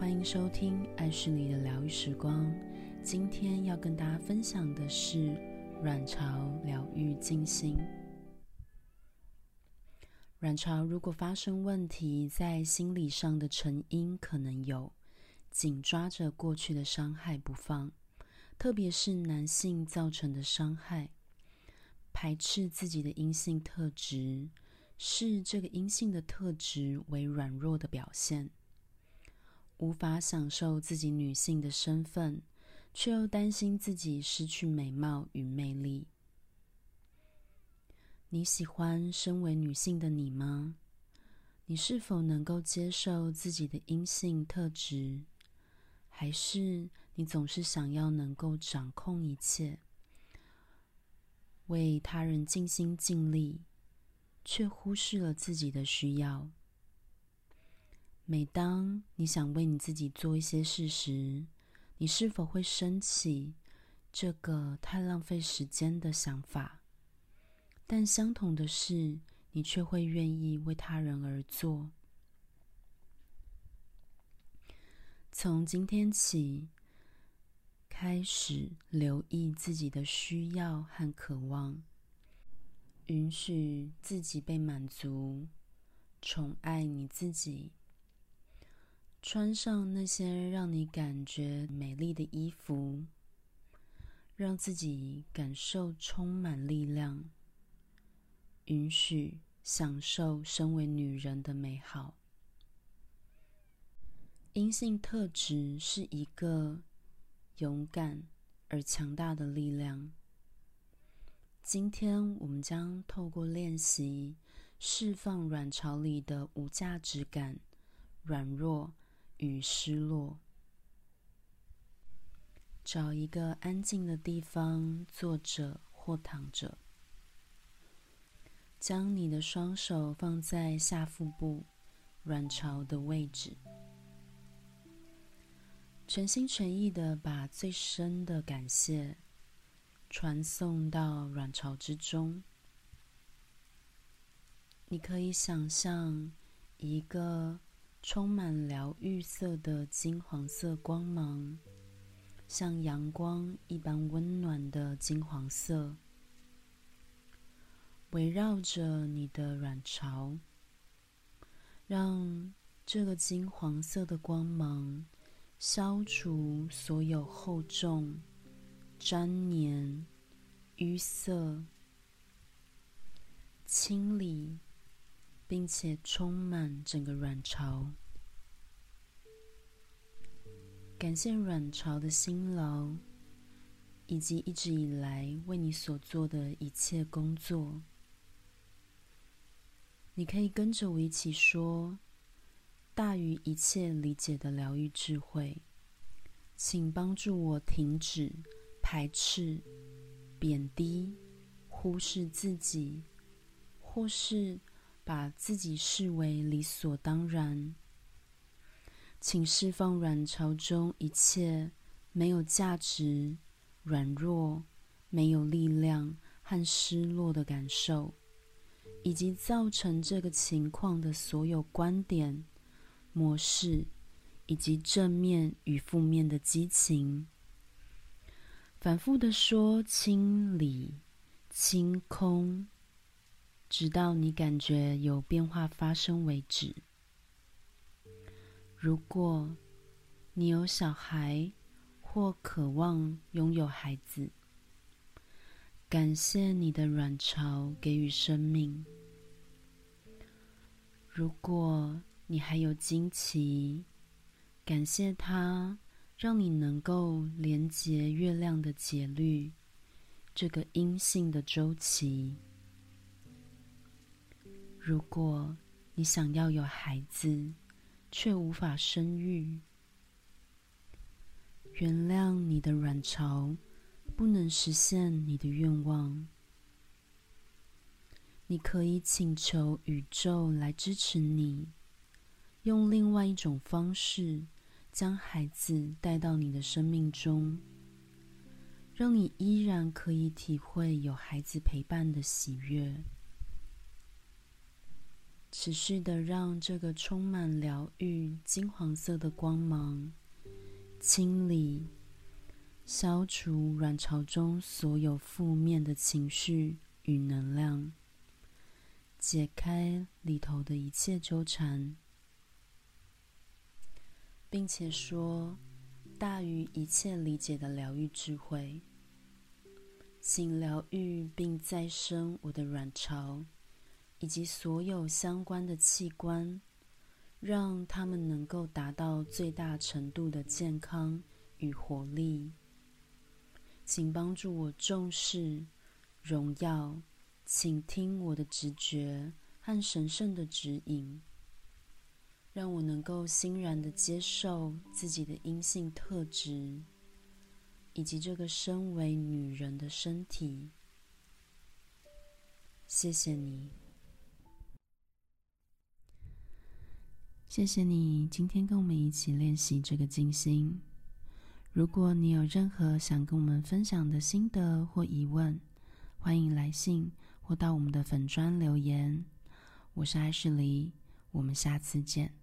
欢迎收听爱是你的疗愈时光。今天要跟大家分享的是卵巢疗愈静心。卵巢如果发生问题，在心理上的成因可能有紧抓着过去的伤害不放，特别是男性造成的伤害，排斥自己的阴性特质，视这个阴性的特质为软弱的表现。无法享受自己女性的身份，却又担心自己失去美貌与魅力。你喜欢身为女性的你吗？你是否能够接受自己的阴性特质？还是你总是想要能够掌控一切，为他人尽心尽力，却忽视了自己的需要？每当你想为你自己做一些事时，你是否会升起这个太浪费时间的想法？但相同的是，你却会愿意为他人而做。从今天起，开始留意自己的需要和渴望，允许自己被满足，宠爱你自己。穿上那些让你感觉美丽的衣服，让自己感受充满力量，允许享受身为女人的美好。阴性特质是一个勇敢而强大的力量。今天我们将透过练习，释放卵巢里的无价值感、软弱。与失落，找一个安静的地方坐着或躺着，将你的双手放在下腹部卵巢的位置，全心全意的把最深的感谢传送到卵巢之中。你可以想象一个。充满疗愈色的金黄色光芒，像阳光一般温暖的金黄色，围绕着你的卵巢，让这个金黄色的光芒消除所有厚重、粘黏、淤塞，清理。并且充满整个卵巢，感谢卵巢的辛劳，以及一直以来为你所做的一切工作。你可以跟着我一起说：“大于一切理解的疗愈智慧，请帮助我停止排斥、贬低、忽视自己，或是……”把自己视为理所当然，请释放卵巢中一切没有价值、软弱、没有力量和失落的感受，以及造成这个情况的所有观点、模式，以及正面与负面的激情。反复地说：“清理，清空。”直到你感觉有变化发生为止。如果你有小孩或渴望拥有孩子，感谢你的卵巢给予生命。如果你还有惊奇，感谢它让你能够连接月亮的节律，这个阴性的周期。如果你想要有孩子，却无法生育，原谅你的卵巢不能实现你的愿望。你可以请求宇宙来支持你，用另外一种方式将孩子带到你的生命中，让你依然可以体会有孩子陪伴的喜悦。持续的让这个充满疗愈、金黄色的光芒，清理、消除卵巢中所有负面的情绪与能量，解开里头的一切纠缠，并且说大于一切理解的疗愈智慧，请疗愈并再生我的卵巢。以及所有相关的器官，让他们能够达到最大程度的健康与活力。请帮助我重视、荣耀、请听我的直觉和神圣的指引，让我能够欣然地接受自己的阴性特质，以及这个身为女人的身体。谢谢你。谢谢你今天跟我们一起练习这个静心。如果你有任何想跟我们分享的心得或疑问，欢迎来信或到我们的粉砖留言。我是艾世黎，我们下次见。